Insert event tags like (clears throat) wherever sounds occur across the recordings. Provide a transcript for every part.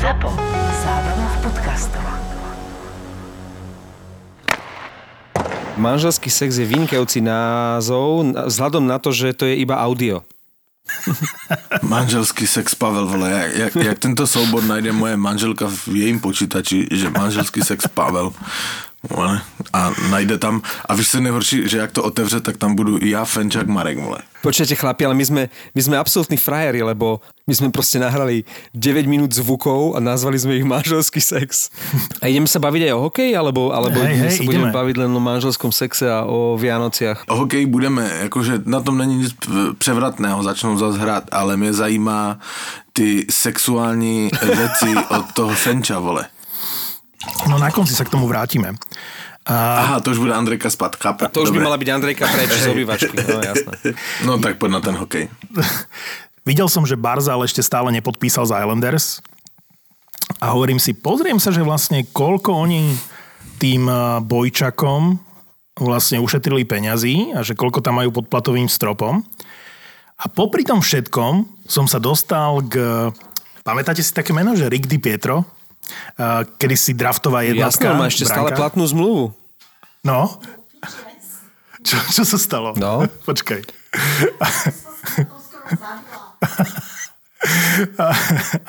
ZAPO. Zábrná v podcastov. Manželský sex je vynikajúci názov vzhľadom na to, že to je iba audio. (laughs) Manželský sex Pavel, vole, jak, jak, jak tento soubor najde moje manželka v jejím počítači, že manželský sex Pavel, vole, a najde tam, a víš, co je nejhorší, že jak to otevře, tak tam budu ja, Fenčák, Marek, vole. Počujete chlapi, ale my sme, my sme absolútni frajeri, lebo my sme proste nahrali 9 minút zvukov a nazvali sme ich manželský sex. A ideme sa baviť aj o hokeji, alebo, alebo Hej, hej, sa budeme ideme. baviť len o manželskom sexe a o Vianociach? O hokeji budeme, jakože na tom není nic převratného, začnou zase hrát, ale mě zajímá ty sexuální věci od toho Fenča, vole. No na konci sa k tomu vrátime. A Aha, to už bude Andrejka spad, chápu. To už by Dobre. mala byť Andrejka preč z obývačky, no jasné. (laughs) No tak poď na ten hokej. (laughs) videl som, že Barzal ešte stále nepodpísal z Islanders a hovorím si, pozriem sa, že vlastne koľko oni tým Bojčakom vlastne ušetrili peňazí a že koľko tam majú pod platovým stropom. A popri tom všetkom som sa dostal k... Pamätáte si také meno, že Rick Di Pietro? A, Kedy si draftová jednotka. Jasné, má ešte stále brankár. platnú zmluvu. No. Čo, čo sa stalo? No. (laughs) Počkaj. (laughs)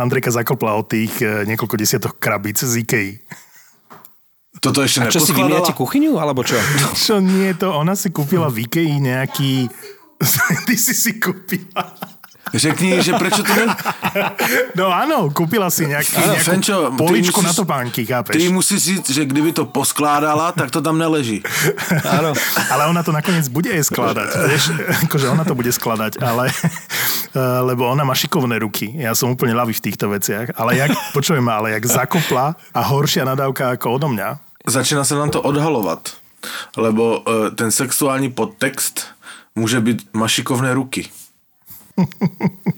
Andrejka zakopla od tých eh, niekoľko desiatok krabíc z Ikei. Toto ešte A čo si vymieňate kuchyňu, alebo čo? (laughs) Čo nie je to? Ona si kúpila v Ikei nejaký... Ty si si kúpila. Řekni, že prečo to ne... (laughs) No áno, kúpila si nejaký, Áno, nejakú Fenčo, poličku musíš- na topánky, chápeš? Ty musíš říct, že kdyby to poskládala, tak to tam neleží. (laughs) Áno. Ale ona to nakoniec bude aj skladať. Vieš, akože ona to bude skladať, ale (laughs) lebo ona má šikovné ruky. Ja som úplne ľavý v týchto veciach. Ale jak, počujem ma, ale jak zakopla a horšia nadávka ako odo mňa. Začíná se nám to odhalovat, lebo uh, ten sexuální podtext může být mašikovné ruky. (laughs)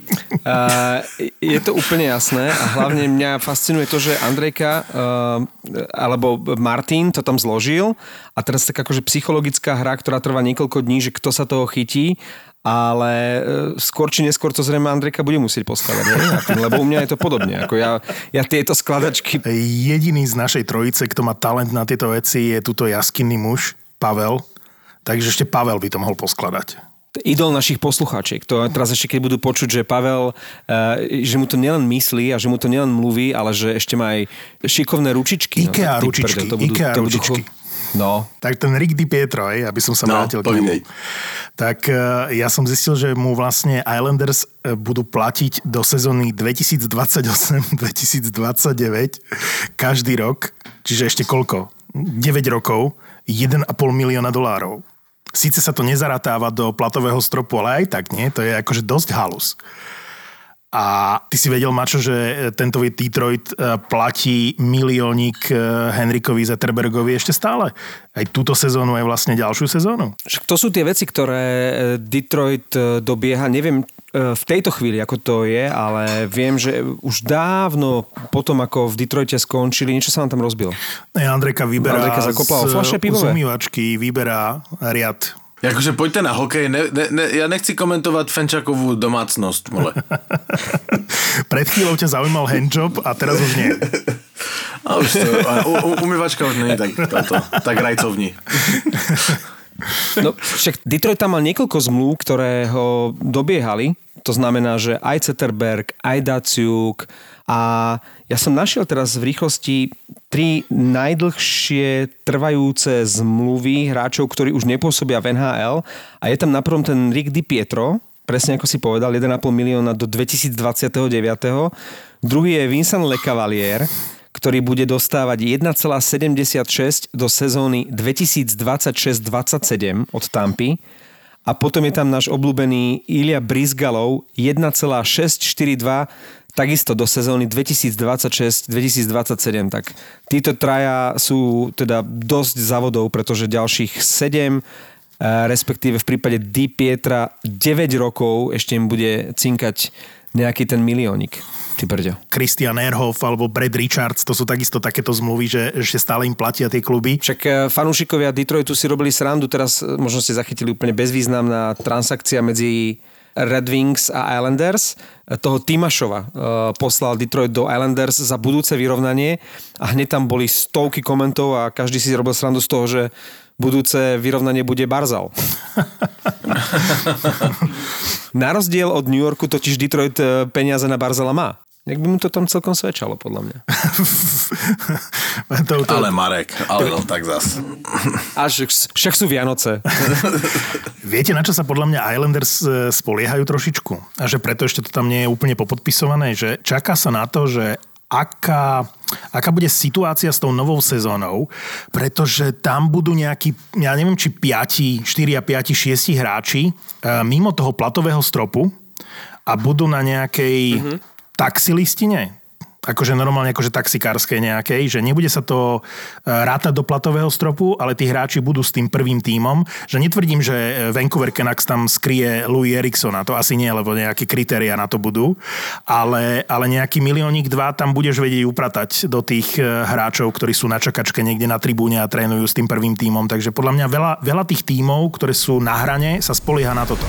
Uh, je to úplne jasné a hlavne mňa fascinuje to, že Andrejka uh, alebo Martin to tam zložil a teraz tak akože psychologická hra, ktorá trvá niekoľko dní, že kto sa toho chytí, ale uh, skôr či neskôr to zrejme Andrejka bude musieť poskladať, lebo u mňa je to podobne. Ako ja, ja tieto skladačky Jediný z našej trojice, kto má talent na tieto veci, je tuto jaskinný muž, Pavel. Takže ešte Pavel by to mohol poskladať. Idol našich poslucháčiek. To teraz ešte keď budú počuť, že Pavel, eh, že mu to nielen myslí a že mu to nielen mluví, ale že ešte má aj šikovné ručičky. Ikea tak ty ručičky, prdel, Ikea budú ručičky. cho- No, Tak ten Rick Di Pietro, aj, aby som sa No, vrátil k nemu. Tak eh, ja som zistil, že mu vlastne Islanders eh, budú platiť do sezóny 2028-2029 každý rok, čiže ešte koľko? 9 rokov, 1,5 milióna dolárov. Síce sa to nezaratáva do platového stropu, ale aj tak nie, to je akože dosť halus. A ty si vedel, Mačo, že tento Detroit eh, platí miliónik eh, Henrikovi Zetterbergovi ešte stále. Aj túto sezónu, aj vlastne ďalšiu sezónu. však to sú tie veci, ktoré Detroit eh, dobieha. Neviem v tejto chvíli, ako to je, ale viem, že už dávno potom, ako v Detroite skončili, niečo sa vám tam rozbilo. Ja Andrejka vyberá Andrejka zakopla z, pivové. z umývačky, vyberá riad. Jakože pojďte na hokej, ne, ne, ne, já nechci komentovat Fenčakovú domácnost, vole. (laughs) Pred chvíľou ťa zaujímal handjob a teraz už nie. (laughs) A už to, a u, u, umývačka už není tak, toto, tak rajcovní. (laughs) No, však Detroit tam mal niekoľko zmluv, ktoré ho dobiehali. To znamená, že aj Zetterberg, aj Daciuk a ja som našiel teraz v rýchlosti tri najdlhšie trvajúce zmluvy hráčov, ktorí už nepôsobia v NHL a je tam na prvom ten Rick Di Pietro, presne ako si povedal, 1,5 milióna do 2029. Druhý je Vincent Lecavalier, ktorý bude dostávať 1,76 do sezóny 2026-27 od Tampy. A potom je tam náš obľúbený Ilya Brizgalov 1,642 takisto do sezóny 2026-2027. Tak títo traja sú teda dosť závodov, pretože ďalších 7 respektíve v prípade Di Pietra 9 rokov ešte im bude cinkať nejaký ten miliónik. Ty brďo. Christian Erhoff alebo Brad Richards, to sú takisto takéto zmluvy, že ešte stále im platia tie kluby. Však e, fanúšikovia Detroitu si robili srandu, teraz e, možno ste zachytili úplne bezvýznamná transakcia medzi Red Wings a Islanders. Toho Timašova poslal Detroit do Islanders za budúce vyrovnanie a hneď tam boli stovky komentov a každý si robil srandu z toho, že budúce vyrovnanie bude Barzal. (laughs) na rozdiel od New Yorku totiž Detroit eh, peniaze na Barzala má. Jak by mu to tam celkom svedčalo, podľa mňa. (laughs) to, to, Ale Marek, ale no tak zas. Až však sú Vianoce. (laughs) Viete, na čo sa podľa mňa Islanders e, spoliehajú trošičku? A že preto ešte to tam nie je úplne popodpisované, že čaká sa na to, že aká, aká bude situácia s tou novou sezónou, pretože tam budú nejakí, ja neviem, či 5, 4 a 5, 6 hráči e, mimo toho platového stropu a budú na nejakej mm-hmm. taxilistine, akože normálne akože taxikárskej nejakej, že nebude sa to e, rátať do platového stropu, ale tí hráči budú s tým prvým tímom. Že netvrdím, že e, Vancouver Canucks tam skrie Louis Eriksona, to asi nie, lebo nejaké kritéria na to budú, ale, ale nejaký miliónik dva tam budeš vedieť upratať do tých e, hráčov, ktorí sú na čakačke niekde na tribúne a trénujú s tým prvým tímom. Takže podľa mňa veľa, veľa tých tímov, ktoré sú na hrane, sa spolieha na toto.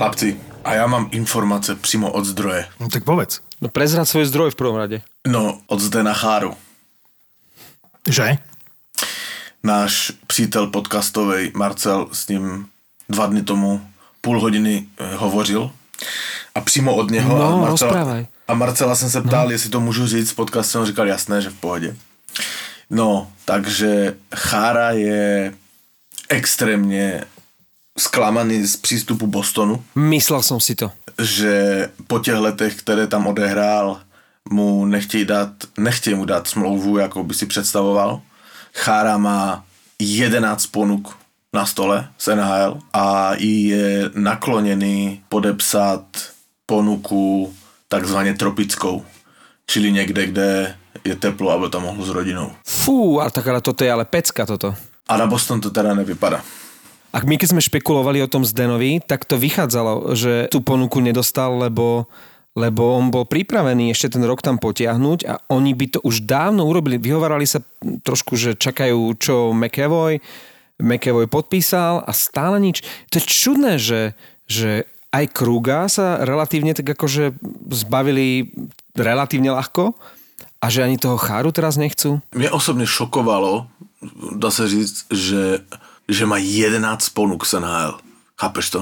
Chlapci, a ja mám informace přímo od zdroje. No tak povedz. No prezrať svoj zdroj v prvom rade. No, od Zdena Cháru. Že? Náš přítel podcastovej Marcel s ním dva dny tomu půl hodiny eh, hovořil a přímo od něho No, a, Marcela, rozprávaj. a Marcela jsem se ptal, no. jestli to můžu říct v podcastu, on říkal jasné, že v pohodě. No, takže Chára je extrémně zklamaný z přístupu Bostonu, Myslel som si to. že po těch letech, které tam odehrál, mu nechtějí dát, nechtějí mu dát smlouvu, jako by si představoval. Chára má 11 ponuk na stole z NHL a je nakloněný podepsat ponuku takzvaně tropickou, čili někde, kde je teplo, aby tam mohl s rodinou. Fú, ale tak ale toto je ale pecka toto. A na Boston to teda nevypadá. Ak my keď sme špekulovali o tom Zdenovi, tak to vychádzalo, že tú ponuku nedostal, lebo, lebo on bol pripravený ešte ten rok tam potiahnuť a oni by to už dávno urobili. Vyhovárali sa trošku, že čakajú, čo McEvoy, McEvoy podpísal a stále nič. To je čudné, že, že aj Kruga sa relatívne tak akože zbavili relatívne ľahko a že ani toho Cháru teraz nechcú. Mě osobně šokovalo, dá se říct, že, že má 11 ponuk z NHL. Chápeš to?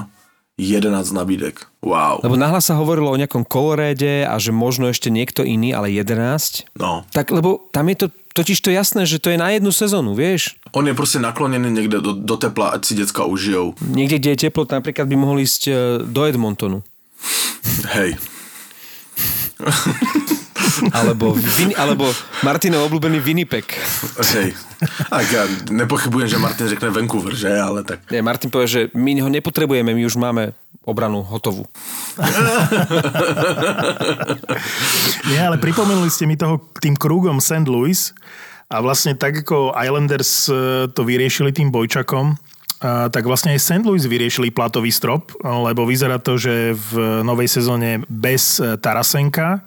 11 nabídek. Wow. Lebo nahlas sa hovorilo o nejakom koloréde a že možno ešte niekto iný, ale 11. No. Tak lebo tam je to totiž to jasné, že to je na jednu sezónu, vieš? On je prostě nakloněný někde do, do tepla, ať si děcka užijou. Niekde, kde je teplo, napríklad by mohol ísť e, do Edmontonu. Hej. Alebo, Vin, alebo Martinov obľúbený Winnipeg. Hej. Tak ja nepochybujem, že Martin řekne Vancouver, že? Ale tak... Nie, Martin povie, že my ho nepotrebujeme, my už máme obranu hotovú. (laughs) Nie, ale pripomenuli ste mi toho tým krúgom St. Louis a vlastne tak ako Islanders e, to vyriešili tým Bojčakom, tak vlastne aj St. Louis vyriešili platový strop, lebo vyzerá to, že v novej sezóne bez e, Tarasenka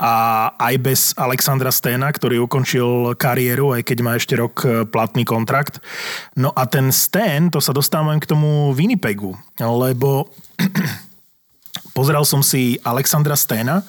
a aj bez Alexandra Stena, ktorý ukončil kariéru, aj keď má ešte rok e, platný kontrakt. No a ten Stan, to sa dostávam k tomu Winnipegu, lebo (clears throat) pozeral som si Alexandra Stena,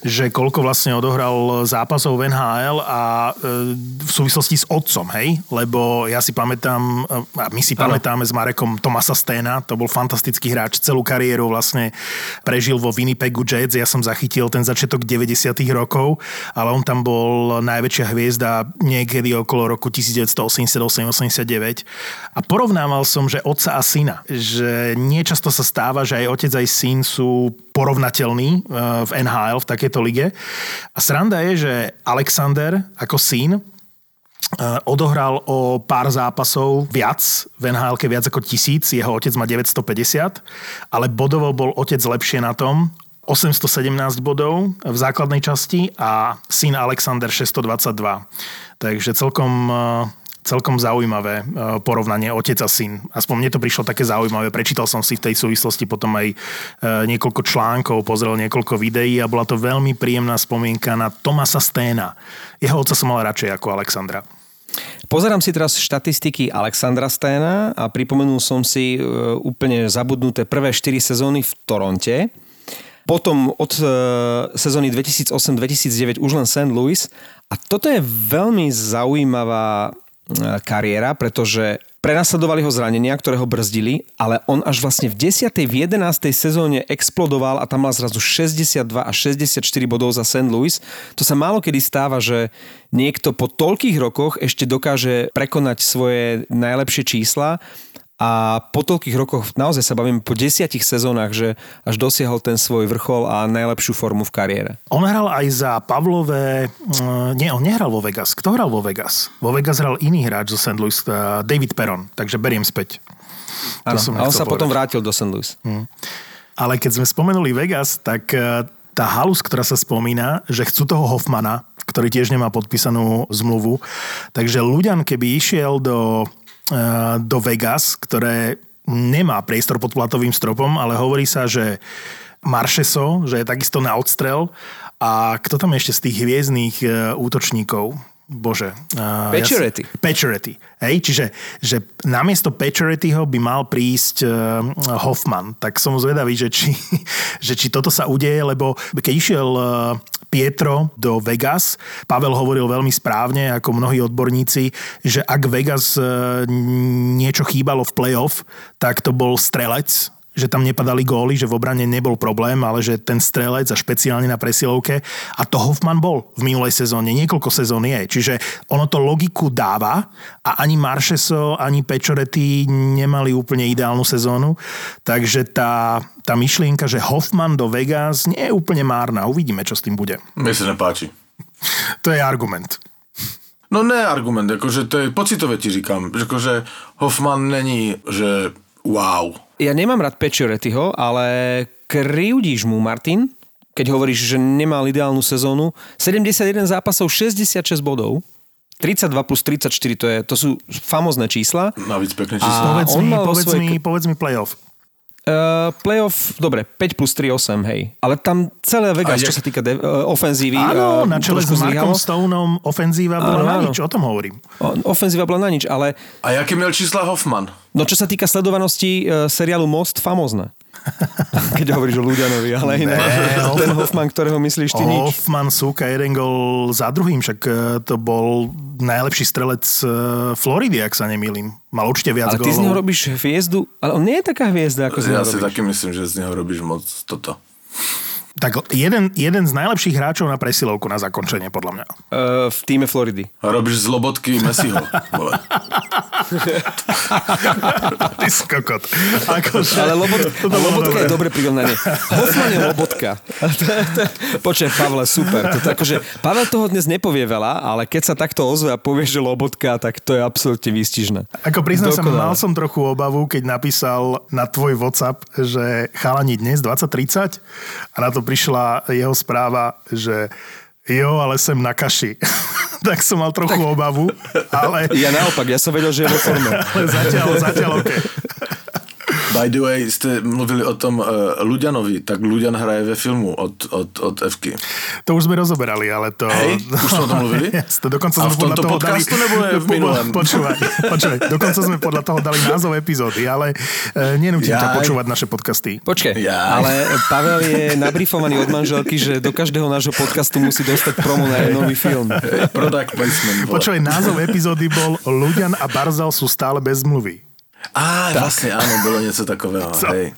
že koľko vlastne odohral zápasov v NHL a e, v súvislosti s otcom, hej? Lebo ja si pamätám, e, a my si ano. pamätáme s Marekom Tomasa Sténa, to bol fantastický hráč, celú kariéru vlastne prežil vo Winnipegu Jets, ja som zachytil ten začiatok 90 rokov, ale on tam bol najväčšia hviezda niekedy okolo roku 1988-89 a porovnával som, že otca a syna, že niečasto sa stáva, že aj otec aj syn sú porovnateľní e, v NHL, v takejto lige. A sranda je, že Alexander ako syn e, odohral o pár zápasov viac, v nhl viac ako tisíc, jeho otec má 950, ale bodovo bol otec lepšie na tom, 817 bodov v základnej časti a syn Alexander 622. Takže celkom, e, celkom zaujímavé e, porovnanie otec a syn. Aspoň mne to prišlo také zaujímavé. Prečítal som si v tej súvislosti potom aj e, niekoľko článkov, pozrel niekoľko videí a bola to veľmi príjemná spomienka na Tomasa Sténa. Jeho otca som mal radšej ako Alexandra. Pozerám si teraz štatistiky Alexandra Sténa a pripomenul som si e, úplne zabudnuté prvé 4 sezóny v Toronte. Potom od sezóny 2008-2009 už len St. Louis. A toto je veľmi zaujímavá kariéra, pretože Prenasledovali ho zranenia, ktoré ho brzdili, ale on až vlastne v 10. v 11. sezóne explodoval a tam mal zrazu 62 a 64 bodov za St. Louis. To sa málo kedy stáva, že niekto po toľkých rokoch ešte dokáže prekonať svoje najlepšie čísla a po toľkých rokoch, naozaj sa bavím po desiatich sezónach, že až dosiahol ten svoj vrchol a najlepšiu formu v kariére. On hral aj za Pavlové... Uh, nie, on nehral vo Vegas. Kto hral vo Vegas? Vo Vegas hral iný hráč zo St. Louis, uh, David Perron. Takže beriem späť. Áno, a on sa povedať. potom vrátil do St. Louis. Hmm. Ale keď sme spomenuli Vegas, tak uh, tá halus, ktorá sa spomína, že chcú toho Hoffmana, ktorý tiež nemá podpísanú zmluvu. Takže ľuďan, keby išiel do Eh, do Vegas, ktoré nemá priestor pod platovým stropom, ale hovorí sa, že Maršeso, že je takisto na odstrel a kto tam ešte z tých hviezdných eh, útočníkov? Bože. Uh, Pečeretti. Ja Pečeretti. Hej, čiže že namiesto Pečerettiho by mal prísť uh, Hoffman. Tak som zvedavý, že či, (laughs) že či toto sa udeje, lebo keď išiel uh, Pietro do Vegas, Pavel hovoril veľmi správne, ako mnohí odborníci, že ak Vegas uh, niečo chýbalo v playoff, tak to bol strelec, že tam nepadali góly, že v obrane nebol problém, ale že ten strelec a špeciálne na presilovke a to Hoffman bol v minulej sezóne, niekoľko sezón je. Čiže ono to logiku dáva a ani Maršeso, ani Pečoretti nemali úplne ideálnu sezónu, takže tá, tá myšlienka, že Hoffman do Vegas nie je úplne márna. Uvidíme, čo s tým bude. Mne sa nepáči. To je argument. No ne argument, akože to je pocitové ti říkám, že akože Hoffman není, že wow, ja nemám rád Pečoretyho, ale krivdíš mu, Martin, keď hovoríš, že nemal ideálnu sezónu. 71 zápasov, 66 bodov. 32 plus 34, to, je, to sú famozné čísla. Navíc pekné čísla. Povedz, mi, povedz, svoje... mi, povedz mi playoff. Uh, playoff, dobre, 5 plus 3, 8, hej. Ale tam celé Vegas, čo sa týka de- uh, ofenzívy. Áno, uh, na čele s Markom Stoneom ofenzíva bola na nič, o tom hovorím. O, ofenzíva bola na nič, ale... A jaké mal čísla Hoffman? No čo sa týka sledovanosti uh, seriálu Most, famózne. (laughs) Keď hovoríš o Ľuďanovi, ale iné. Ten Hoffman, ktorého myslíš ty nič. Hoffman súka jeden gol za druhým, však to bol najlepší strelec Floridy, ak sa nemýlim. Mal určite viac Ale ty z neho robíš hviezdu, ale on nie je taká hviezda, ako z Ja si taky myslím, že z neho robíš moc toto. Tak jeden, jeden z najlepších hráčov na presilovku na zakončenie, podľa mňa. Uh, v týme Floridy. Robíš z lobotky Messiho. Ty si kokot. Akože... Ale lobot, lobotka je dobre prirovnanie. Hoffman je lobotka. (laughs) Počujem, Pavle, super. To, akože, Pavel toho dnes nepovie veľa, ale keď sa takto ozve a povie, že lobotka, tak to je absolútne výstižné. Ako priznám sa, mal som trochu obavu, keď napísal na tvoj WhatsApp, že chalani dnes 20.30 a na to prišla jeho správa, že jo, ale sem na kaši. (laughs) tak som mal trochu tak... obavu, ale... Ja naopak, ja som vedel, že je vo forme. (laughs) ale zatiaľ, zatiaľ OK. (laughs) By the way, jste mluvili o tom uh, Luďanovi, tak Luďan hraje ve filmu od, od, od Evky. To už sme rozoberali, ale to... Hej, už sme o tom mluvili? (laughs) To dokonca A sme v tomto toho podcastu dali, nebo je v (laughs) minulém? Počúvaj, počúvaj, dokonca sme podľa toho dali názov epizódy, ale uh, nenútim ťa počúvať naše podcasty. Počkej, Jaj. ale Pavel je nabrifovaný od manželky, že do každého nášho podcastu musí dostať promo na nový film. Product placement. Počúvaj, názov epizódy bol Ľuďan a Barzal sú stále bez zmluvy. Á, tak. vlastne áno, bolo niečo takového. (laughs) hej.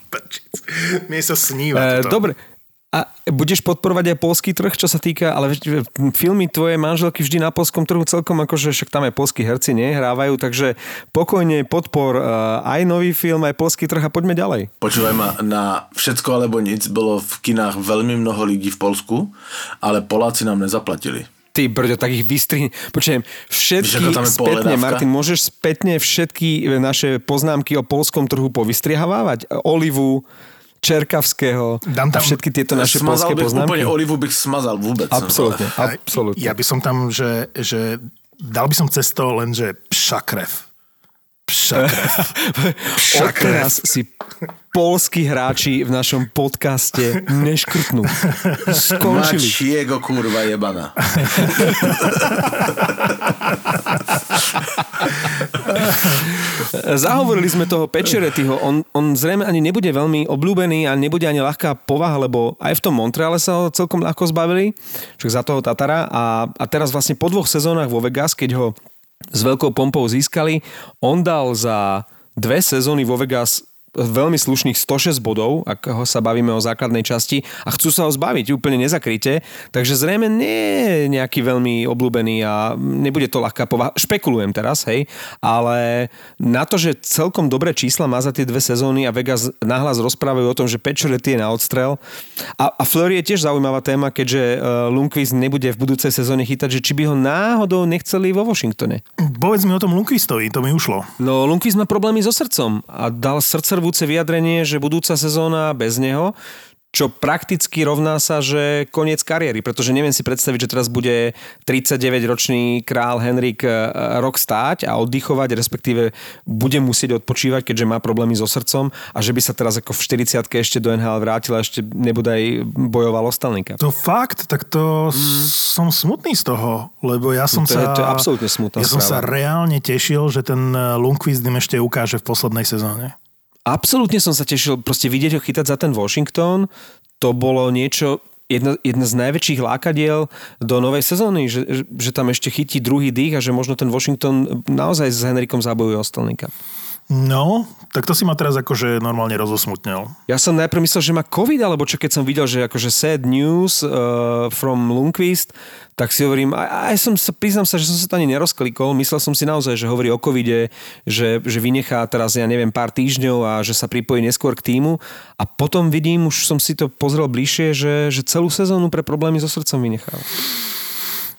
Mne sa sníva. E, dobre, a budeš podporovať aj polský trh, čo sa týka, ale filmy tvojej manželky vždy na polskom trhu celkom akože však tam aj polskí herci nehrávajú, takže pokojne podpor uh, aj nový film, aj polský trh a poďme ďalej. Počúvaj ma, na Všetko alebo nic bolo v kinách veľmi mnoho lidí v Polsku, ale Poláci nám nezaplatili. Ty brďo, tak ich vystrihni. Počujem, všetky spätne, Martin, môžeš spätne všetky naše poznámky o polskom trhu povystrihavávať? Olivu, Čerkavského Dám tam, a všetky tieto naše polské poznámky? Úplne Olivu bych smazal vôbec. Absolutne, absolútne. Ja by som tam, že, že dal by som cez to len, že pšakrev. Odteraz si polskí hráči v našom podcaste neškrtnú. Skončili. Mačiego kurva jebana. (laughs) Zahovorili sme toho Pečeretyho, on, on zrejme ani nebude veľmi obľúbený a nebude ani ľahká povaha, lebo aj v tom Montreale sa ho celkom ľahko zbavili, však za toho Tatara a, a teraz vlastne po dvoch sezónach vo Vegas, keď ho s veľkou pompou získali, on dal za dve sezóny vo Vegas veľmi slušných 106 bodov, ak ho sa bavíme o základnej časti a chcú sa ho zbaviť úplne nezakryte, takže zrejme nie je nejaký veľmi obľúbený a nebude to ľahká povaha. Špekulujem teraz, hej, ale na to, že celkom dobré čísla má za tie dve sezóny a Vegas nahlas rozprávajú o tom, že Pečoretti je na odstrel a, a Fleury je tiež zaujímavá téma, keďže uh, Lundqvist nebude v budúcej sezóne chytať, že či by ho náhodou nechceli vo Washingtone. Povedz mi o tom Lundqvistovi, to mi ušlo. No Lundqvist má problémy so srdcom a dal srdce rvúce vyjadrenie, že budúca sezóna bez neho, čo prakticky rovná sa, že koniec kariéry, pretože neviem si predstaviť, že teraz bude 39-ročný král Henrik e, rok stáť a oddychovať, respektíve bude musieť odpočívať, keďže má problémy so srdcom a že by sa teraz ako v 40 ešte do NHL vrátil a ešte nebodaj bojoval o Stalníka. To fakt, tak to mm. som smutný z toho, lebo ja som to je, sa... to je absolútne smutná Ja som sa reálne tešil, že ten Lundqvist im ešte ukáže v poslednej sezóne. Absolútne som sa tešil proste vidieť ho chytať za ten Washington. To bolo niečo, jedna, jedna z najväčších lákadiel do novej sezóny, že, že, tam ešte chytí druhý dých a že možno ten Washington naozaj s Henrikom zabojuje o Stelníka. No, tak to si ma teraz akože normálne rozosmutnil. Ja som najprv myslel, že má COVID, alebo čo keď som videl, že akože sad news uh, from Lundqvist, tak si hovorím, a, aj som sa, priznám sa, že som sa to ani nerozklikol, myslel som si naozaj, že hovorí o covide, že, že vynechá teraz, ja neviem, pár týždňov a že sa pripojí neskôr k týmu a potom vidím, už som si to pozrel bližšie, že, že celú sezónu pre problémy so srdcom vynechal.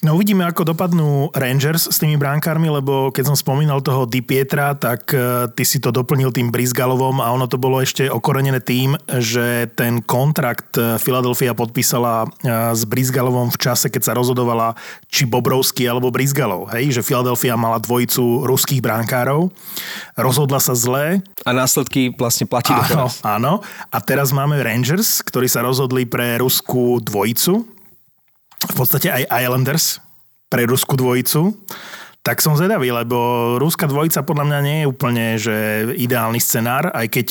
No uvidíme, ako dopadnú Rangers s tými bránkármi, lebo keď som spomínal toho Di Pietra, tak uh, ty si to doplnil tým Brizgalovom a ono to bolo ešte okorenené tým, že ten kontrakt uh, Philadelphia podpísala uh, s Brizgalovom v čase, keď sa rozhodovala či Bobrovský alebo Brizgalov. Hej, že Philadelphia mala dvojicu ruských bránkárov. Rozhodla sa zle, A následky vlastne platí Áno, doteraz. áno. A teraz máme Rangers, ktorí sa rozhodli pre ruskú dvojicu. V podstate aj Islanders pre ruskú dvojicu. Tak som zvedavý, lebo ruská dvojica podľa mňa nie je úplne že ideálny scenár, aj keď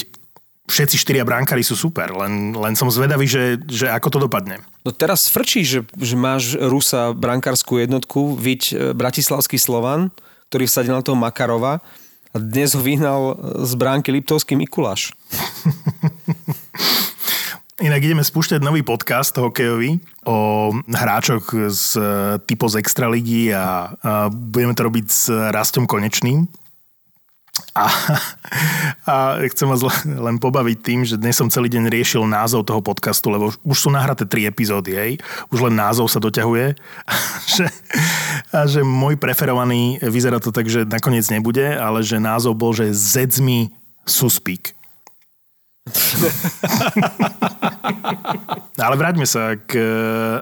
všetci štyria bránkári sú super, len, len som zvedavý, že, že ako to dopadne. No teraz frčí, že, že máš Rusa brankárskú jednotku, viď e, Bratislavský Slovan, ktorý vsadil na toho Makarova a dnes ho vyhnal z bránky Liptovský Mikuláš. (laughs) Inak ideme spúšťať nový podcast hokejový o hráčoch z typo z Extraligy a, a budeme to robiť s Rastom Konečným. A, a chcem vás len pobaviť tým, že dnes som celý deň riešil názov toho podcastu, lebo už sú nahraté tri epizódy, hej. Už len názov sa doťahuje. A že, a že môj preferovaný, vyzerá to tak, že nakoniec nebude, ale že názov bol, že Zedzmi Suspík. (laughs) Ale vráťme sa k e,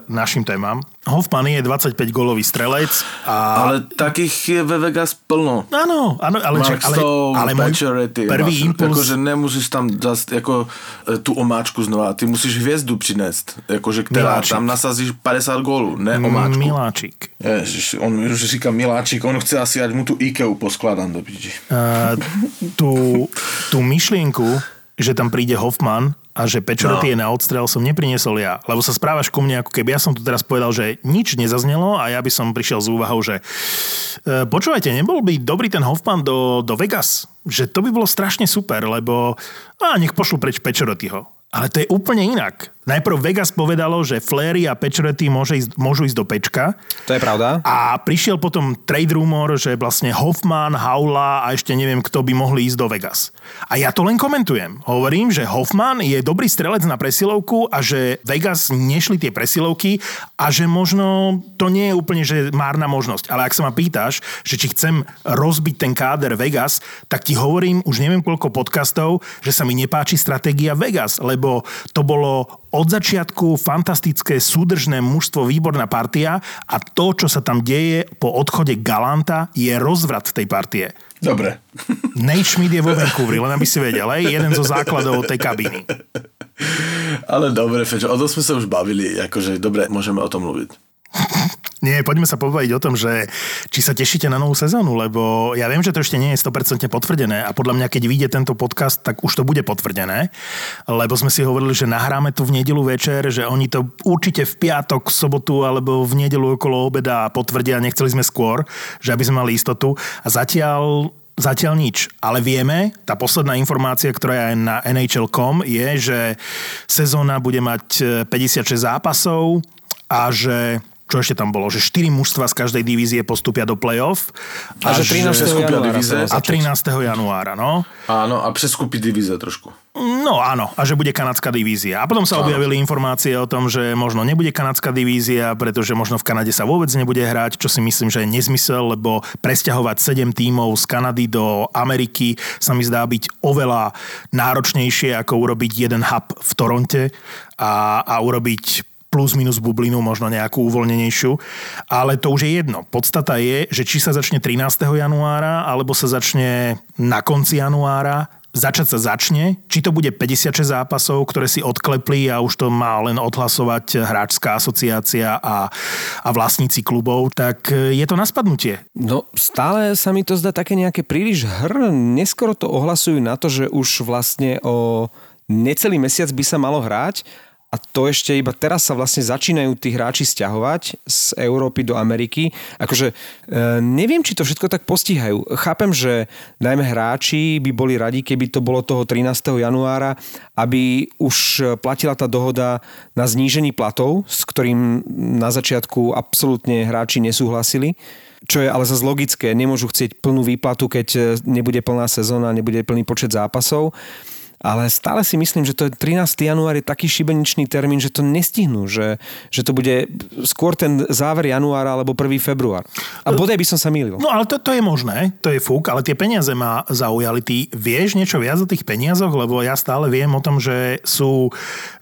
našim témam. Hoffman je 25-golový strelec a... Ale takých je ve Vegas plno. Áno, áno, ale, čak, ale, ale môj prvý máš- impuls... Akože nemusíš tam zas, ako, e, tú omáčku znova. Ty musíš hviezdu přinést. Akože, ktorá Miláčik. tam nasazíš 50 gólu, ne omáčku. Miláčik. Ježiš, on už říká Miláčik, on chce asi, ať mu tu IKEA poskladám do piči. Uh, tú, tú myšlienku, že tam príde Hoffman a že Pečoretti no. je na odstrel, som nepriniesol ja. Lebo sa správaš ku mne, ako keby ja som tu teraz povedal, že nič nezaznelo a ja by som prišiel s úvahou, že uh, počúvajte, nebol by dobrý ten Hoffman do, do Vegas? Že to by bolo strašne super, lebo a nech pošlu preč Pečorettiho. Ale to je úplne inak. Najprv Vegas povedalo, že Flery a môže ísť, môžu ísť do Pečka. To je pravda. A prišiel potom trade rumor, že vlastne Hoffman, Haula a ešte neviem kto by mohli ísť do Vegas. A ja to len komentujem. Hovorím, že Hoffman je dobrý strelec na presilovku a že Vegas nešli tie presilovky a že možno to nie je úplne že márna možnosť. Ale ak sa ma pýtaš, že či chcem rozbiť ten káder Vegas, tak ti hovorím už neviem koľko podcastov, že sa mi nepáči stratégia Vegas, lebo to bolo od začiatku fantastické súdržné mužstvo, výborná partia a to, čo sa tam deje po odchode Galanta, je rozvrat tej partie. Dobre. (laughs) Nate Schmidt je vo Vancouveri, len aby si vedel, aj jeden zo základov tej kabiny. Ale dobre, Fečo, o tom sme sa už bavili, akože dobre, môžeme o tom mluviť. Nie, poďme sa pobaviť o tom, že či sa tešíte na novú sezónu, lebo ja viem, že to ešte nie je 100% potvrdené a podľa mňa, keď vyjde tento podcast, tak už to bude potvrdené, lebo sme si hovorili, že nahráme tu v nedelu večer, že oni to určite v piatok, sobotu alebo v nedelu okolo obeda potvrdia, nechceli sme skôr, že aby sme mali istotu. A zatiaľ Zatiaľ nič, ale vieme, tá posledná informácia, ktorá je na NHL.com, je, že sezóna bude mať 56 e, zápasov a že čo ešte tam bolo, že 4 mužstva z každej divízie postupia do play-off. A, a že 13. januára. Divíze, a 13. januára, no. Áno, a preskúpi divíze trošku. No áno, a že bude kanadská divízia. A potom sa áno. objavili informácie o tom, že možno nebude kanadská divízia, pretože možno v Kanade sa vôbec nebude hrať, čo si myslím, že je nezmysel, lebo presťahovať 7 tímov z Kanady do Ameriky sa mi zdá byť oveľa náročnejšie, ako urobiť jeden hub v Toronte a, a urobiť plus minus bublinu, možno nejakú uvoľnenejšiu. Ale to už je jedno. Podstata je, že či sa začne 13. januára, alebo sa začne na konci januára, začať sa začne, či to bude 56 zápasov, ktoré si odklepli a už to má len odhlasovať hráčská asociácia a, a vlastníci klubov, tak je to na spadnutie. No stále sa mi to zdá také nejaké príliš hr. Neskoro to ohlasujú na to, že už vlastne o necelý mesiac by sa malo hrať a to ešte iba teraz sa vlastne začínajú tí hráči stiahovať z Európy do Ameriky. Akože e, neviem, či to všetko tak postihajú. Chápem, že najmä hráči by boli radi, keby to bolo toho 13. januára, aby už platila tá dohoda na znížení platov, s ktorým na začiatku absolútne hráči nesúhlasili čo je ale zase logické. Nemôžu chcieť plnú výplatu, keď nebude plná sezóna, nebude plný počet zápasov ale stále si myslím, že to je 13. január je taký šibeničný termín, že to nestihnú, že, že to bude skôr ten záver januára alebo 1. február. A bodaj by som sa mýlil. No ale to, to je možné, to je fúk, ale tie peniaze ma zaujali. Ty vieš niečo viac o tých peniazoch, lebo ja stále viem o tom, že, sú,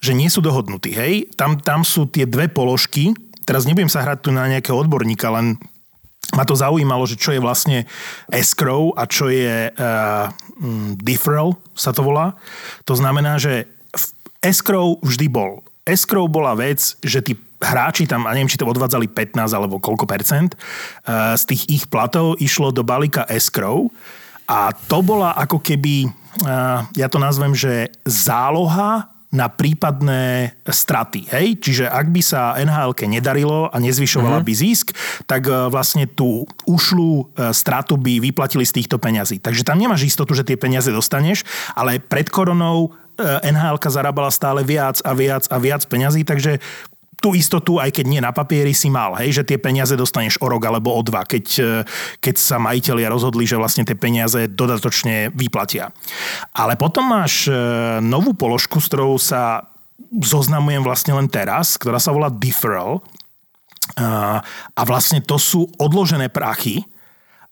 že nie sú dohodnutí. Hej? Tam, tam sú tie dve položky, teraz nebudem sa hrať tu na nejakého odborníka, len ma to zaujímalo, že čo je vlastne escrow a čo je uh, deferral, sa to volá. To znamená, že escrow vždy bol. Escrow bola vec, že tí hráči tam, a neviem, či to odvádzali 15 alebo koľko percent, uh, z tých ich platov išlo do balíka escrow a to bola ako keby, uh, ja to nazvem, že záloha na prípadné straty. Hej? Čiže ak by sa nhl nedarilo a nezvyšovala mm-hmm. by zisk, tak e, vlastne tú ušlú e, stratu by vyplatili z týchto peňazí. Takže tam nemáš istotu, že tie peniaze dostaneš, ale pred koronou e, nhl zarábala stále viac a viac a viac peňazí, takže tú istotu, aj keď nie na papieri, si mal, hej, že tie peniaze dostaneš o rok alebo o dva, keď, e, keď sa majiteľia rozhodli, že vlastne tie peniaze dodatočne vyplatia. Ale potom máš e, novú položku, s ktorou sa zoznamujem vlastne len teraz, ktorá sa volá deferral. A vlastne to sú odložené prachy,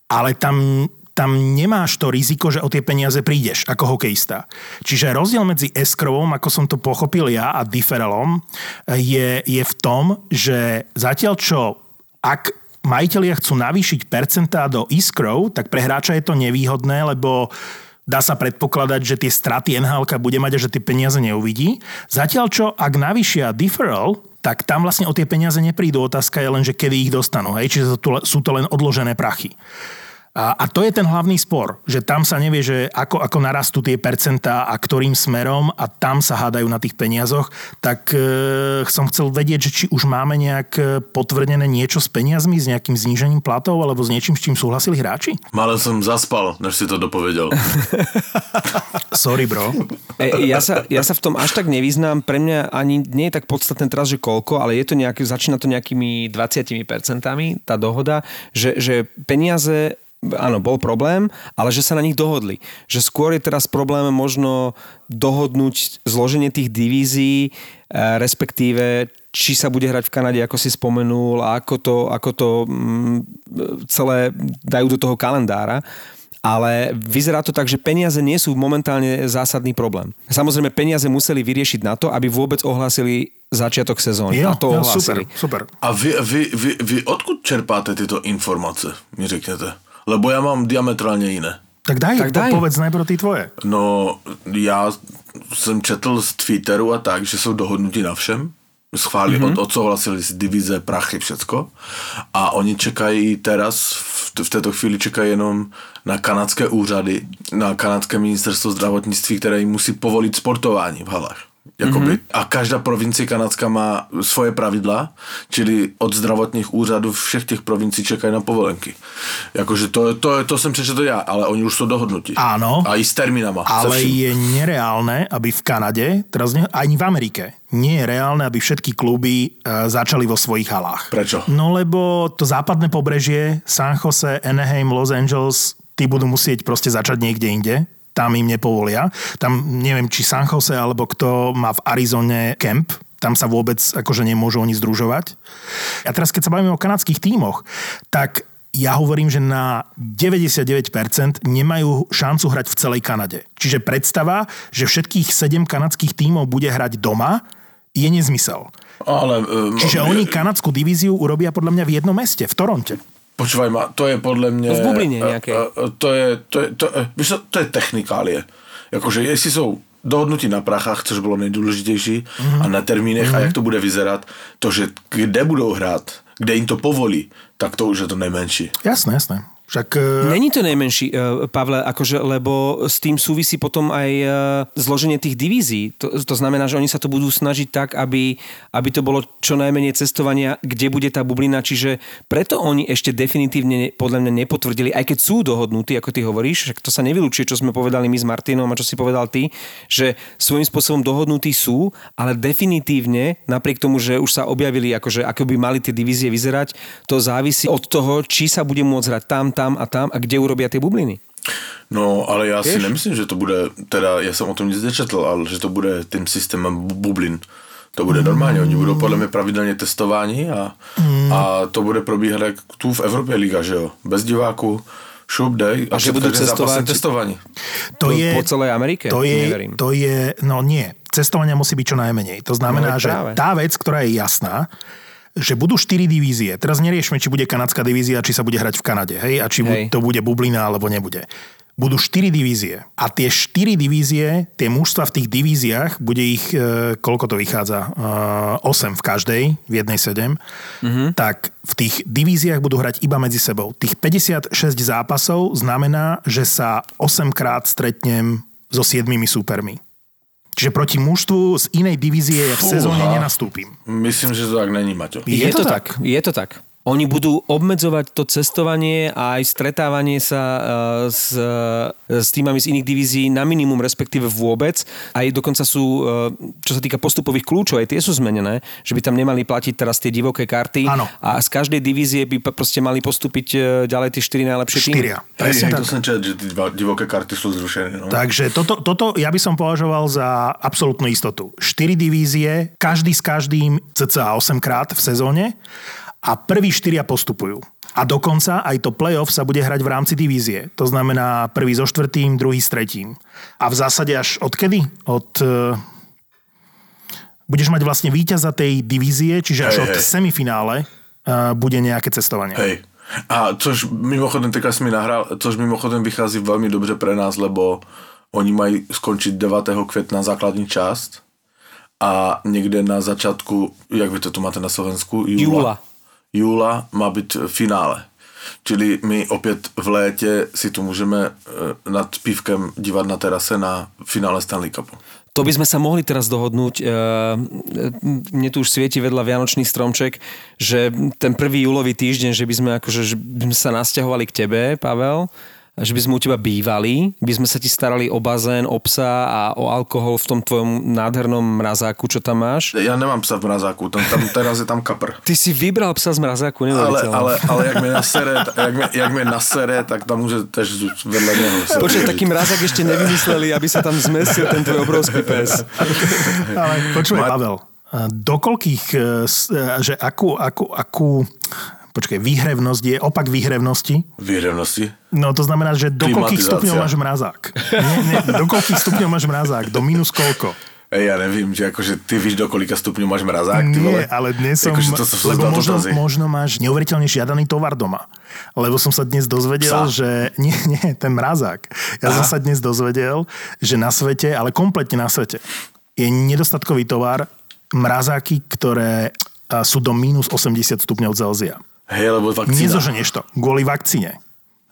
ale tam tam nemáš to riziko, že o tie peniaze prídeš ako hokejista. Čiže rozdiel medzi escrowom, ako som to pochopil ja, a deferalom je, je v tom, že zatiaľ čo ak majiteľia chcú navýšiť percentá do escrow, tak pre hráča je to nevýhodné, lebo dá sa predpokladať, že tie straty NHL bude mať a že tie peniaze neuvidí. Zatiaľ čo, ak navýšia deferral, tak tam vlastne o tie peniaze neprídu. Otázka je len, že kedy ich dostanú. Hej? Čiže sú to len odložené prachy. A, a to je ten hlavný spor, že tam sa nevie, že ako, ako narastú tie percentá a ktorým smerom a tam sa hádajú na tých peniazoch, tak e, som chcel vedieť, že či už máme nejak e, potvrdené niečo s peniazmi, s nejakým znížením platov alebo s niečím, s čím súhlasili hráči? Malé som zaspal, než si to dopovedal. (laughs) Sorry, bro. E, ja, sa, ja sa v tom až tak nevyznám. Pre mňa ani nie je tak podstatné teraz, že koľko, ale je to nejaký, začína to nejakými 20% tá dohoda, že, že peniaze áno, bol problém, ale že sa na nich dohodli. Že skôr je teraz problém možno dohodnúť zloženie tých divízií, e, respektíve či sa bude hrať v Kanade, ako si spomenul, a ako to, ako to mm, celé dajú do toho kalendára. ale vyzerá to tak, že peniaze nie sú momentálne zásadný problém. Samozrejme, peniaze museli vyriešiť na to, aby vôbec ohlásili začiatok sezóny. Jo, a to jo, ohlásili. super, super. A vy, vy, vy, vy odkud čerpáte tyto informace, mi řekněte? Lebo já mám diametrálně jiné. Tak daj, Tak daj. povedz najprv ty tvoje. No, já jsem četl z Twitteru a tak, že jsou dohodnutí na všem. Schválili, mm-hmm. od, odsouhlasili z divize, prachy, všecko. A oni čekají teraz, v, t- v této chvíli čekají jenom na kanadské úřady, na kanadské ministerstvo zdravotnictví, které jim musí povolit sportování v halách. Jakoby. Mm-hmm. A každá provincie kanadská má svoje pravidla, čili od zdravotních úřadů všech těch provincií čekají na povolenky. Jakože to, to, to jsem přečetl já, ale oni už jsou dohodnutí. Áno. A i s termínama. Ale je nereálne, aby v Kanade, teraz ne, ani v Amerike, nie je reálne, aby všetky kluby e, začali vo svojich halách. Prečo? No lebo to západné pobrežie, San Jose, Anaheim, Los Angeles, tí budú musieť proste začať niekde inde. Tam im nepovolia. Tam neviem, či San Jose alebo kto má v Arizone camp, tam sa vôbec akože nemôžu oni združovať. A teraz, keď sa bavíme o kanadských tímoch, tak ja hovorím, že na 99% nemajú šancu hrať v celej Kanade. Čiže predstava, že všetkých 7 kanadských tímov bude hrať doma, je nezmysel. Ale, um, Čiže oni kanadskú divíziu urobia podľa mňa v jednom meste, v Toronte. Počúvaj ma, to je podle mě... V bubline nějaké. eh, To je, to je, to, víš co, to je technikálie. Jakože jestli jsou dohodnutí na prachách, což bylo nejdůležitější, mm-hmm. a na termínech mm-hmm. a jak to bude vyzerat, to, že kde budou hrát, kde jim to povolí, tak to už je to nejmenší. Jasné, jasné. Však e, Není to najmenší, eh, Pavle, akože, lebo s tým súvisí potom aj eh, zloženie tých divízií. To, to znamená, že oni sa to budú snažiť tak, aby, aby to bolo čo najmenej cestovania, kde bude tá bublina. Čiže preto oni ešte definitívne podľa mňa nepotvrdili, aj keď sú dohodnutí, ako ty hovoríš, však to sa nevylučuje, čo sme povedali my s Martinom a čo si povedal ty, že svojím spôsobom dohodnutí sú, ale definitívne, napriek tomu, že už sa objavili, akože ako by mali tie divízie vyzerať, to závisí od toho, či sa bude môcť hrať tam, tam a tam a kde urobia tie bubliny. No, ale já si Víš? nemyslím, že to bude, teda já jsem o tom nic nečetl, ale že to bude tím systémem bu- bublin. To bude normálně, oni budou podle mě pravidelně testováni a, a to bude probíhat jak tu v Evropě liga, že jo? Bez diváků, šup, dej A že budú cestovať- je testovaní. to je... po celej Amerike? To je, Neverím. to je, no nie, cestovania musí byť čo najmenej. To znamená, No, že práve. tá vec, ktorá je jasná, že budú štyri divízie. Teraz neriešme, či bude kanadská divízia, či sa bude hrať v Kanade, hej, a či Hej. to bude bublina, alebo nebude. Budú štyri divízie. A tie štyri divízie, tie mužstva v tých divíziách, bude ich, e, koľko to vychádza? E, 8 v každej, v jednej 7. Mm-hmm. Tak v tých divíziách budú hrať iba medzi sebou. Tých 56 zápasov znamená, že sa 8 krát stretnem so 7 súpermi. Čiže proti mužstvu z inej divízie ja v sezóne nenastúpim. Myslím, že to tak není, Maťo. Je Je, to to tak? tak. Je to tak. Oni budú obmedzovať to cestovanie a aj stretávanie sa eh, s, eh, s týmami z iných divízií na minimum, respektíve vôbec. Aj dokonca sú, eh, čo sa týka postupových kľúčov, aj tie sú zmenené, že by tam nemali platiť teraz tie divoké karty. Áno. A z každej divízie by proste mali postúpiť ďalej tie štyri najlepšie týmy. Štyria. Presne tak. to som čet, že divoké karty sú zrušené. No. Takže toto, toto ja by som považoval za absolútnu istotu. 4 divízie, každý s každým cca 8 krát v sezóne a prví štyria postupujú. A dokonca aj to playoff sa bude hrať v rámci divízie. To znamená prvý so štvrtým, druhý s tretím. A v zásade až odkedy? Od... e, Budeš mať vlastne víťaza tej divízie, čiže až Hej, od hej. semifinále e, bude nejaké cestovanie. Hej. A což mimochodem, teďka jsi mi nahrál, což mimochodem vychází velmi dobře pre nás, lebo oni mají skončit 9. května základní část a někde na začátku, jak vy to tu máte na Slovensku? Júla. Júla má být finále. Čili my opět v létě si tu můžeme eh, nad pívkem dívat na terase na finále Stanley Cupu. To by sme sa mohli teraz dohodnúť. e, Mne tu už svieti vedľa Vianočný stromček, že ten prvý júlový týždeň, že by sme, akože, že by sme sa nasťahovali k tebe, Pavel, že by sme u teba bývali, by sme sa ti starali o bazén, o psa a o alkohol v tom tvojom nádhernom mrazáku, čo tam máš. Já nemám psa v mrazáku, tam, tam teraz je tam kapr. Ty si vybral psa z mrazáku, Ale, neuveriteľné. ale, ale jak mi nasere, jak mi, jak mi nasere, tak tam může tež vedle něho. se Počkaj, taký mrazák ešte nevymysleli, aby sa tam zmestil ten tvoj obrovský pes. Ale počúvaj, Ma- Pavel, do koľkých, e, e, že akú, akú, akú počkaj, výhrevnosť je opak výhrevnosti. Výhrevnosti? No to znamená, že do koľkých stupňov máš mrazák? Nie, nie, do koľkých stupňov máš mrazák? Do minus koľko? Ej, ja nevím, že akože ty víš, do kolika stupňov máš mrazák, ty vole? Nie, ale dnes som, Akože to sú lebo možno, dotazy. možno máš neuveriteľne žiadaný tovar doma. Lebo som sa dnes dozvedel, Psa. že... Nie, nie, ten mrazák. Ja som Aha. sa dnes dozvedel, že na svete, ale kompletne na svete, je nedostatkový tovar mrazáky, ktoré sú do minus 80 stupňov Celzia. Hej, lebo vakcína. Nezoženieš to. Kvôli vakcíne.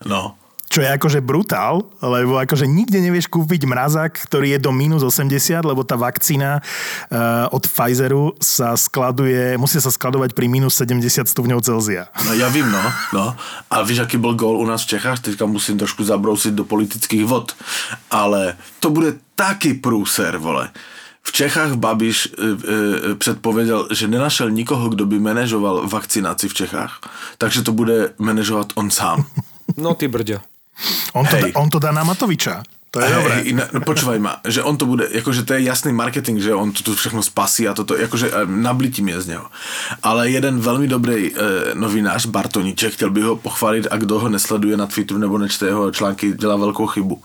No. Čo je akože brutál, lebo akože nikde nevieš kúpiť mrazák, ktorý je do minus 80, lebo tá vakcína uh, od Pfizeru sa skladuje, musí sa skladovať pri minus 70 stupňov Celzia. No ja vím, no. no. A víš, aký byl gól u nás v Čechách? Teďka musím trošku zabrousit do politických vod. Ale to bude taký průser, vole. V Čechách Babiš e, e, předpověděl, že nenašel nikoho, kdo by manažoval vakcinaci v Čechách. Takže to bude manažovat on sám. (laughs) No ty brďo. On to, Hej. on to dá na Matoviča. To je dobré. Hej, no, počúvaj ma, že on to bude, akože to je jasný marketing, že on to tu všechno spasí a toto, akože eh, nablití mě z něho. Ale jeden velmi dobrý e, novinář, Bartoníček, chtěl by ho pochválit a kdo ho nesleduje na Twitteru nebo nečte jeho články, dělá velkou chybu.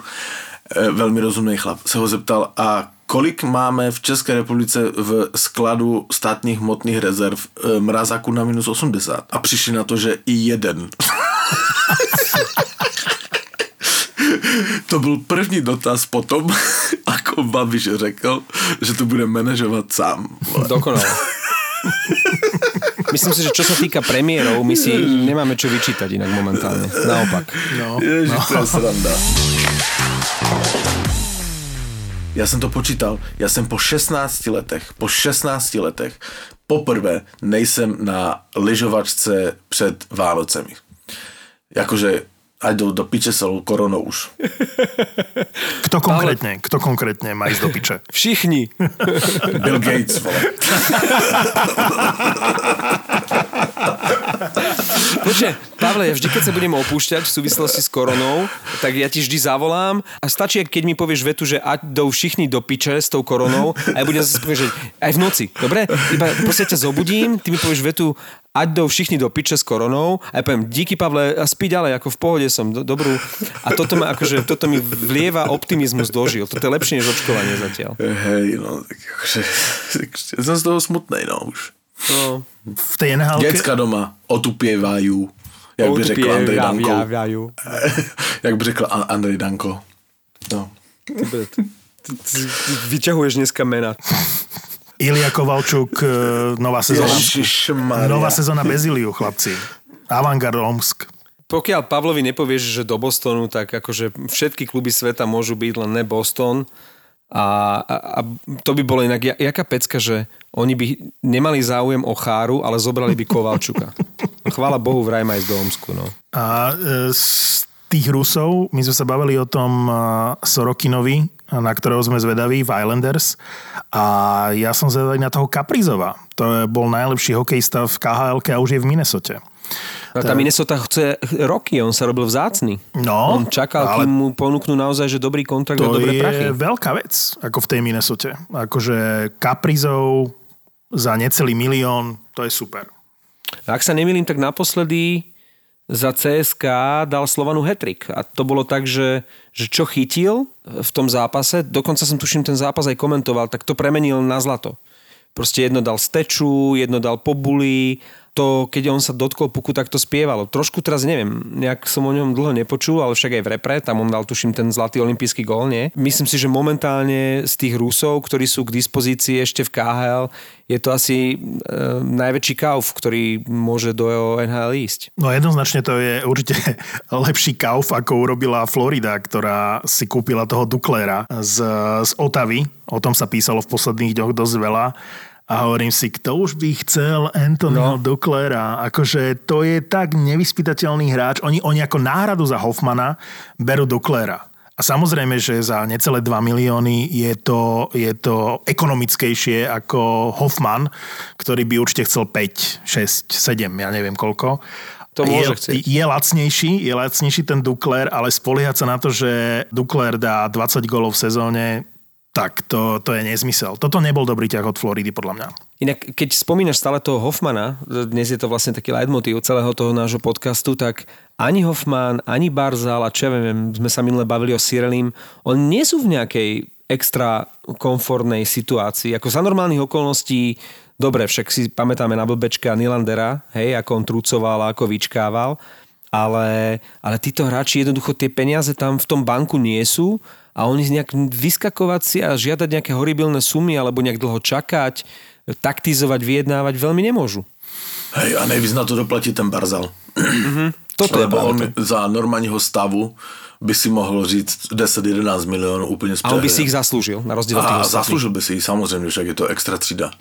E, velmi rozumný chlap. Se ho zeptal, a kolik máme v České republice v skladu státních hmotných rezerv e, mrazáku na minus 80? A přišli na to, že i jeden. (laughs) To byl první dotaz potom, (laughs) ako Babiš řekl, že to bude manažovat sám. Dokonale. Myslím si, že čo sa týka premiérov, my si nemáme čo vyčítať inak momentálne. Naopak. No. Ježiš, to je sranda. Já jsem to počítal, já jsem po 16 letech, po 16 letech poprvé nejsem na lyžovačce před Vánocemi. Jakože ať do, do piče sa koronou už. (laughs) Kto konkrétne, kto konkrétne má ísť do piče? (laughs) Všichni. Bill Gates, vole. (laughs) Počkaj, Pavle, ja vždy, keď sa budem opúšťať v súvislosti s koronou, tak ja ti vždy zavolám a stačí, keď mi povieš vetu, že ať jdou všichni do piče s tou koronou a ja budem zase povedať, aj v noci, dobre? Iba proste ťa zobudím, ty mi povieš vetu, ať jdou všichni do piče s koronou a ja poviem, díky Pavle, a spí ďalej, ako v pohode som, do, dobrú. A toto, ma, akože, toto mi vlieva optimizmus dožil. Toto je lepšie než očkovanie zatiaľ. Hej, no, tak akože, som z toho smutnej, no už. No, V tej nhl Děcka doma otupěvají, jak by řekl Andrej Danko. (laughs) Jak by řekl An- Andrej Danko. No. Ty, ty, ty, ty vyťahuješ dneska mena. Ilia Kovalčuk, e, nová sezóna. Ježišmaria. Nová sezóna bez Iliu, chlapci. Avangard Omsk. Pokiaľ Pavlovi nepovieš, že do Bostonu, tak akože všetky kluby sveta môžu byť len ne Boston. A, a, a to by bolo inak, ja- jaká pecka, že oni by nemali záujem o Cháru, ale zobrali by Kovalčuka. (laughs) Chvála Bohu, vraj má ísť do Omsku. No. A e, z tých Rusov, my sme sa bavili o tom e, Sorokinovi, na ktorého sme zvedaví v Islanders. A ja som zvedavý na toho Kaprizova. To bol najlepší hokejista v KHL a už je v Minnesote. A tá Minnesota chce roky, on sa robil vzácný. No, on čakal, ale kým mu ponúknú naozaj že dobrý kontrakt a to dobré je prachy. veľká vec, ako v tej Minnesote. Akože Kaprizov za necelý milión, to je super. Ak sa nemýlim, tak naposledy za CSK dal Slovanu hetrik. A to bolo tak, že, že čo chytil v tom zápase, dokonca som tuším ten zápas aj komentoval, tak to premenil na zlato. Proste jedno dal steču, jedno dal pobuli, to, keď on sa dotkol puku, tak to spievalo. Trošku teraz neviem, nejak som o ňom dlho nepočul, ale však aj v repre, tam on dal tuším ten zlatý olimpijský gól, nie? Myslím si, že momentálne z tých Rusov, ktorí sú k dispozícii ešte v KHL, je to asi e, najväčší kauf, ktorý môže do NHL ísť. No jednoznačne to je určite (laughs) lepší kauf, ako urobila Florida, ktorá si kúpila toho Duklera z, z Otavy. O tom sa písalo v posledných dňoch dosť veľa. A hovorím si, kto už by chcel Anthonyho no. Duklera? Akože to je tak nevyspytateľný hráč. Oni, oni ako náhradu za Hoffmana berú Duklera. A samozrejme, že za necelé 2 milióny je to, je to ekonomickejšie ako Hoffman, ktorý by určite chcel 5, 6, 7, ja neviem koľko. To môže je, chcieť. je lacnejší, je lacnejší ten Dukler, ale spoliehať sa na to, že Dukler dá 20 golov v sezóne, tak to, to je nezmysel. Toto nebol dobrý ťah od Floridy, podľa mňa. Inak, keď spomínaš stále toho Hoffmana, dnes je to vlastne taký leitmotív celého toho nášho podcastu, tak ani Hoffman, ani Barzal a čo ja viem, sme sa minule bavili o Sirelim, oni nie sú v nejakej extra komfortnej situácii. Ako za normálnych okolností, dobre, však si pamätáme na blbečka Nilandera, hej, ako on trúcoval, ako vyčkával, ale, ale títo hráči jednoducho tie peniaze tam v tom banku nie sú a oni nejak vyskakovať si a žiadať nejaké horibilné sumy alebo nejak dlho čakať, taktizovať, vyjednávať veľmi nemôžu. Hej, a nejvíc na to doplatí ten Barzal. Toto je Lebo on práve to. za normálního stavu by si mohl říct 10-11 milionů úplně A on by si ich zaslúžil, na rozdiel od A zasloužil by si ji, samozřejmě, však je to extra třída.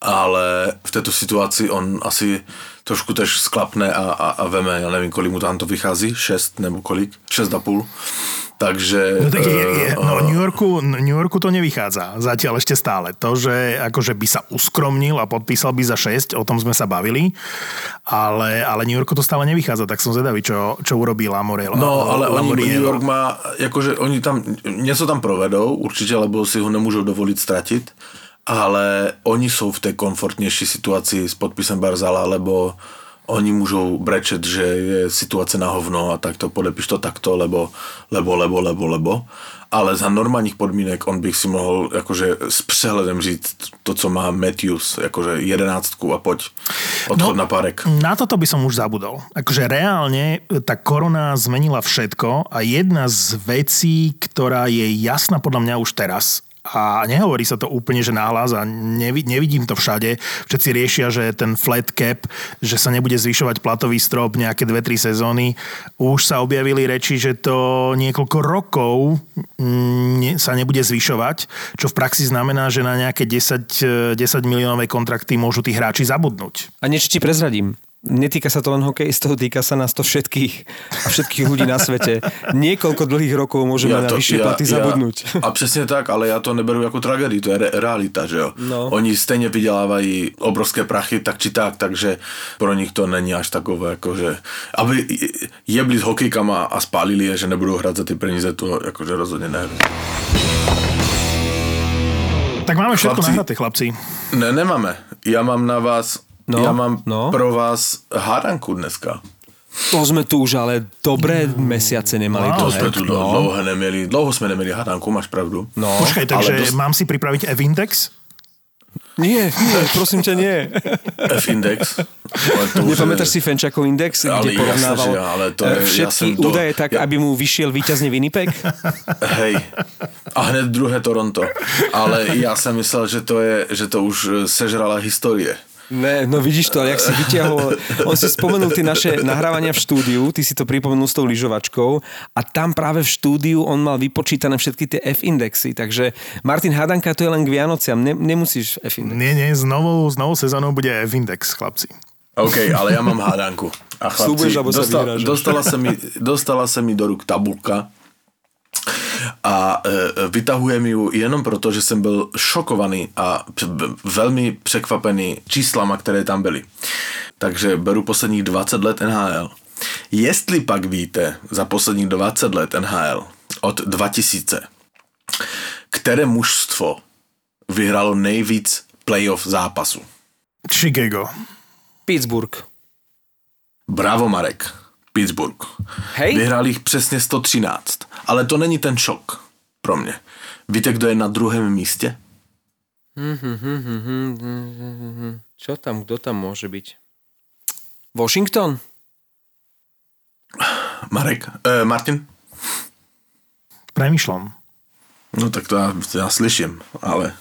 Ale v této situaci on asi trošku tež sklapne a, a, a veme, já nevím, kolik mu tam to vychází, 6 nebo kolik, 6,5. Takže... No tak je, je, eh, no New Yorku, New Yorku to nevychádza zatiaľ ešte stále. To, že akože by sa uskromnil a podpísal by za 6, o tom sme sa bavili, ale, ale New Yorku to stále nevychádza, tak som zvedavý, čo, čo urobí Lamorel. No, ale oni, Lamoriello. New York má, jakože oni tam něco tam provedou, určitě, lebo si ho nemůžou dovolit ztratit, ale oni jsou v té komfortnější situaci s podpisem Barzala, lebo oni můžou brečet, že je situace na hovno a tak to podepiš to takto, lebo, lebo, lebo, lebo, lebo. Ale za normálních podmínek on bych si mohl jakože s přehledem říct to, co má Matthews, jakože jedenáctku a pojď, odchod no, na párek. Na toto by som už zabudol. Akože reálne tá korona zmenila všetko a jedna z vecí, ktorá je jasná podľa mňa už teraz, a nehovorí sa to úplne, že náhlas a nevi- nevidím to všade. Všetci riešia, že ten flat cap, že sa nebude zvyšovať platový strop nejaké 2-3 sezóny. Už sa objavili reči, že to niekoľko rokov mm, sa nebude zvyšovať, čo v praxi znamená, že na nejaké 10, 10 miliónové kontrakty môžu tí hráči zabudnúť. A niečo ti prezradím. Netýka sa to len hokejistov, týka sa nás to všetkých a všetkých ľudí na svete. Niekoľko dlhých rokov môžeme na vyššie platy zabudnúť. A přesně tak, ale já to neberu jako tragédii, to je re- realita, že jo. No. Oni stejně vydělávají obrovské prachy, tak či tak, takže pro nich to není až takové, jakože, aby jebli s hokejkama a spálili je, že nebudou hrát za ty peníze, to jakože rozhodně ne. Tak máme všetko Chlapci. nahraté, chlapci. Ne, nemáme. Já mám na vás, No, já mám no. pro vás hádanku dneska. To sme tu už ale dobré mesiace nemali. Wow. To dlhé. jsme tu dlouho, dlouho neměli, dlouho jsme neměli hádanku, máš pravdu. No, Počkaj, takže ale dosť- mám si pripraviť F-index? nie, nie, prosím ťa, nie. F-index. To Nepamätáš je- si Fenčakov index, Ale kde porovnával že ja, ale to eh, je- ja všetky som to- údaje tak, ja- aby mu vyšiel víťazne Winnipeg? (laughs) Hej. A hned druhé Toronto. Ale já jsem myslel, že to, je, že to už eh, sežrala historie. Ne, no vidíš to, ale jak si vytiahol, on si spomenul tie naše nahrávania v štúdiu, ty si to pripomenul s tou lyžovačkou a tam práve v štúdiu on mal vypočítané všetky tie F-indexy, takže Martin Hadanka to je len k Vianociam, ne, nemusíš F-index. Nie, nie, s novou, s novou sezónou bude F-index, chlapci. OK, ale já mám hádanku. A chlapci, sa dostal, dostala, se mi, dostala se mi do ruk tabulka a e, vytahujem ju jenom proto, že jsem byl šokovaný a velmi překvapený číslama, které tam byly. Takže beru posledních 20 let NHL. Jestli pak víte za posledních 20 let NHL od 2000, které mužstvo vyhrálo nejvíc playoff zápasu? Chicago. Pittsburgh. Bravo Marek. Pittsburgh. Hej? Vyhrál jich přesně 113. Ale to není ten šok pro mě. Víte, kdo je na druhém místě? Čo tam, kto tam môže byť? Washington? Marek? Eh, Martin? Premýšľam. No tak to já, já slyším, ale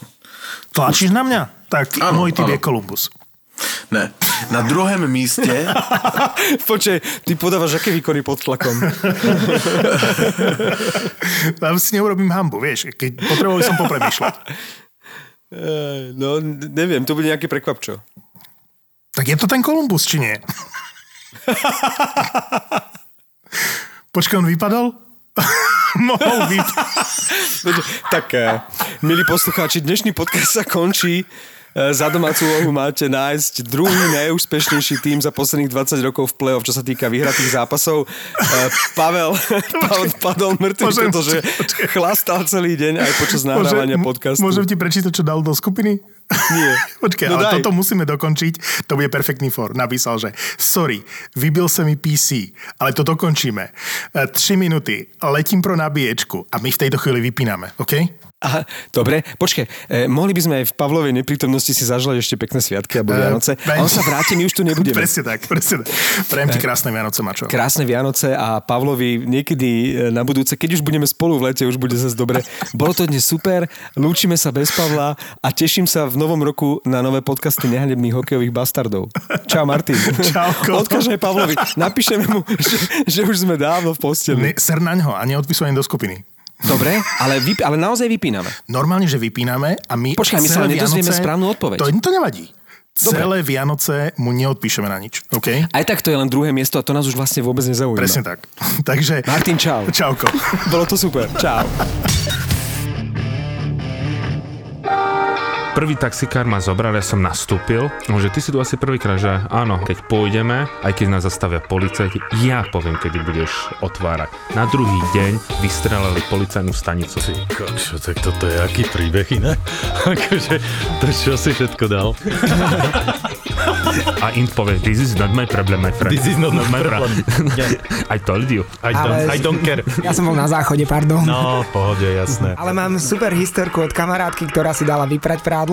Tlačíš na mňa? Tak Áno, môj typ áno. je Columbus. Ne. Na druhém místě (laughs) Počkej, ty podávaš aké výkony pod tlakom? (laughs) Tam si neurobím hambu, vieš, keď potreboval som popremýšľať. No, neviem, to bude nejaký prekvapčo. Tak je to ten Columbus, či nie? (laughs) Počkaj, on vypadol? Mohol byť. Tak, eh, milí poslucháči, dnešný podcast sa končí. Eh, Za domácu úlohu máte nájsť druhý najúspešnejší tým za posledných 20 rokov v play-off, čo sa týka vyhratých zápasov. Eh, Pavel, (laughs) Pavel padol mŕtvy, Môžem- pretože chlastal celý deň aj počas nahrávania podcastu. Môžem ti prečítať, čo dal do skupiny? Nie. (laughs) Počkaj, No ale daj. toto musíme dokončiť. To bude perfektný for. Napísal, že sorry, vybil sa mi PC, ale to dokončíme. E, Tři minúty, letím pro nabíječku a my v tejto chvíli vypíname, OK? Aha, dobre, počkaj, eh, mohli by sme aj v Pavlovej neprítomnosti si zaželať ešte pekné sviatky alebo Vianoce. A on sa vráti, my už tu nebudeme. Presne tak, presne tak. Prajem ti krásne Vianoce, Mačo. Krásne Vianoce a Pavlovi niekedy e, na budúce, keď už budeme spolu v lete, už bude zase dobre. Bolo to dnes super, lúčime sa bez Pavla a teším sa v novom roku na nové podcasty nehanebných hokejových bastardov. Čau Martin. (laughs) Čauko. Odkáž aj Pavlovi. Napíšeme mu, že, že už sme dávno v posteli. Ne, ser naňho a neodpisujem do skupiny. Dobre, ale, vyp- ale naozaj vypíname. Normálne, že vypíname a my... Počkaj, my sa nedozvieme správnu odpoveď. To, to nevadí. Dobre. Celé Vianoce mu neodpíšeme na nič, OK? Aj tak to je len druhé miesto a to nás už vlastne vôbec nezaujíma. Presne tak. (laughs) Takže... Martin, čau. Čauko. Bolo to super. Čau. (laughs) Prvý taxikár ma zobral, ja som nastúpil, že ty si tu asi prvýkrát, že áno, keď pôjdeme, aj keď nás zastavia policajti, ja poviem, kedy budeš otvárať. Na druhý deň vystrelali policajnú stanicu. Ty kokšo, tak toto je aký príbeh inak? (laughs) akože, to čo si všetko dal? A Int povie, this is not my problem, my friend. This is not my problem. (laughs) I told you. I don't, Ale- I don't care. (laughs) Ja som bol na záchode, pardon. No, pohode, jasné. Ale mám super historku od kamarátky, ktorá si dala vyprať prádlo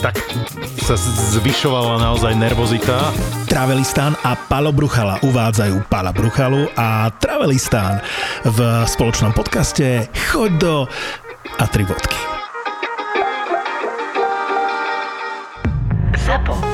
tak sa zvyšovala naozaj nervozita. Travelistán a Palo Bruchala uvádzajú Pala Bruchalu a Travelistán v spoločnom podcaste Choď do a tri vodky. ZAPO.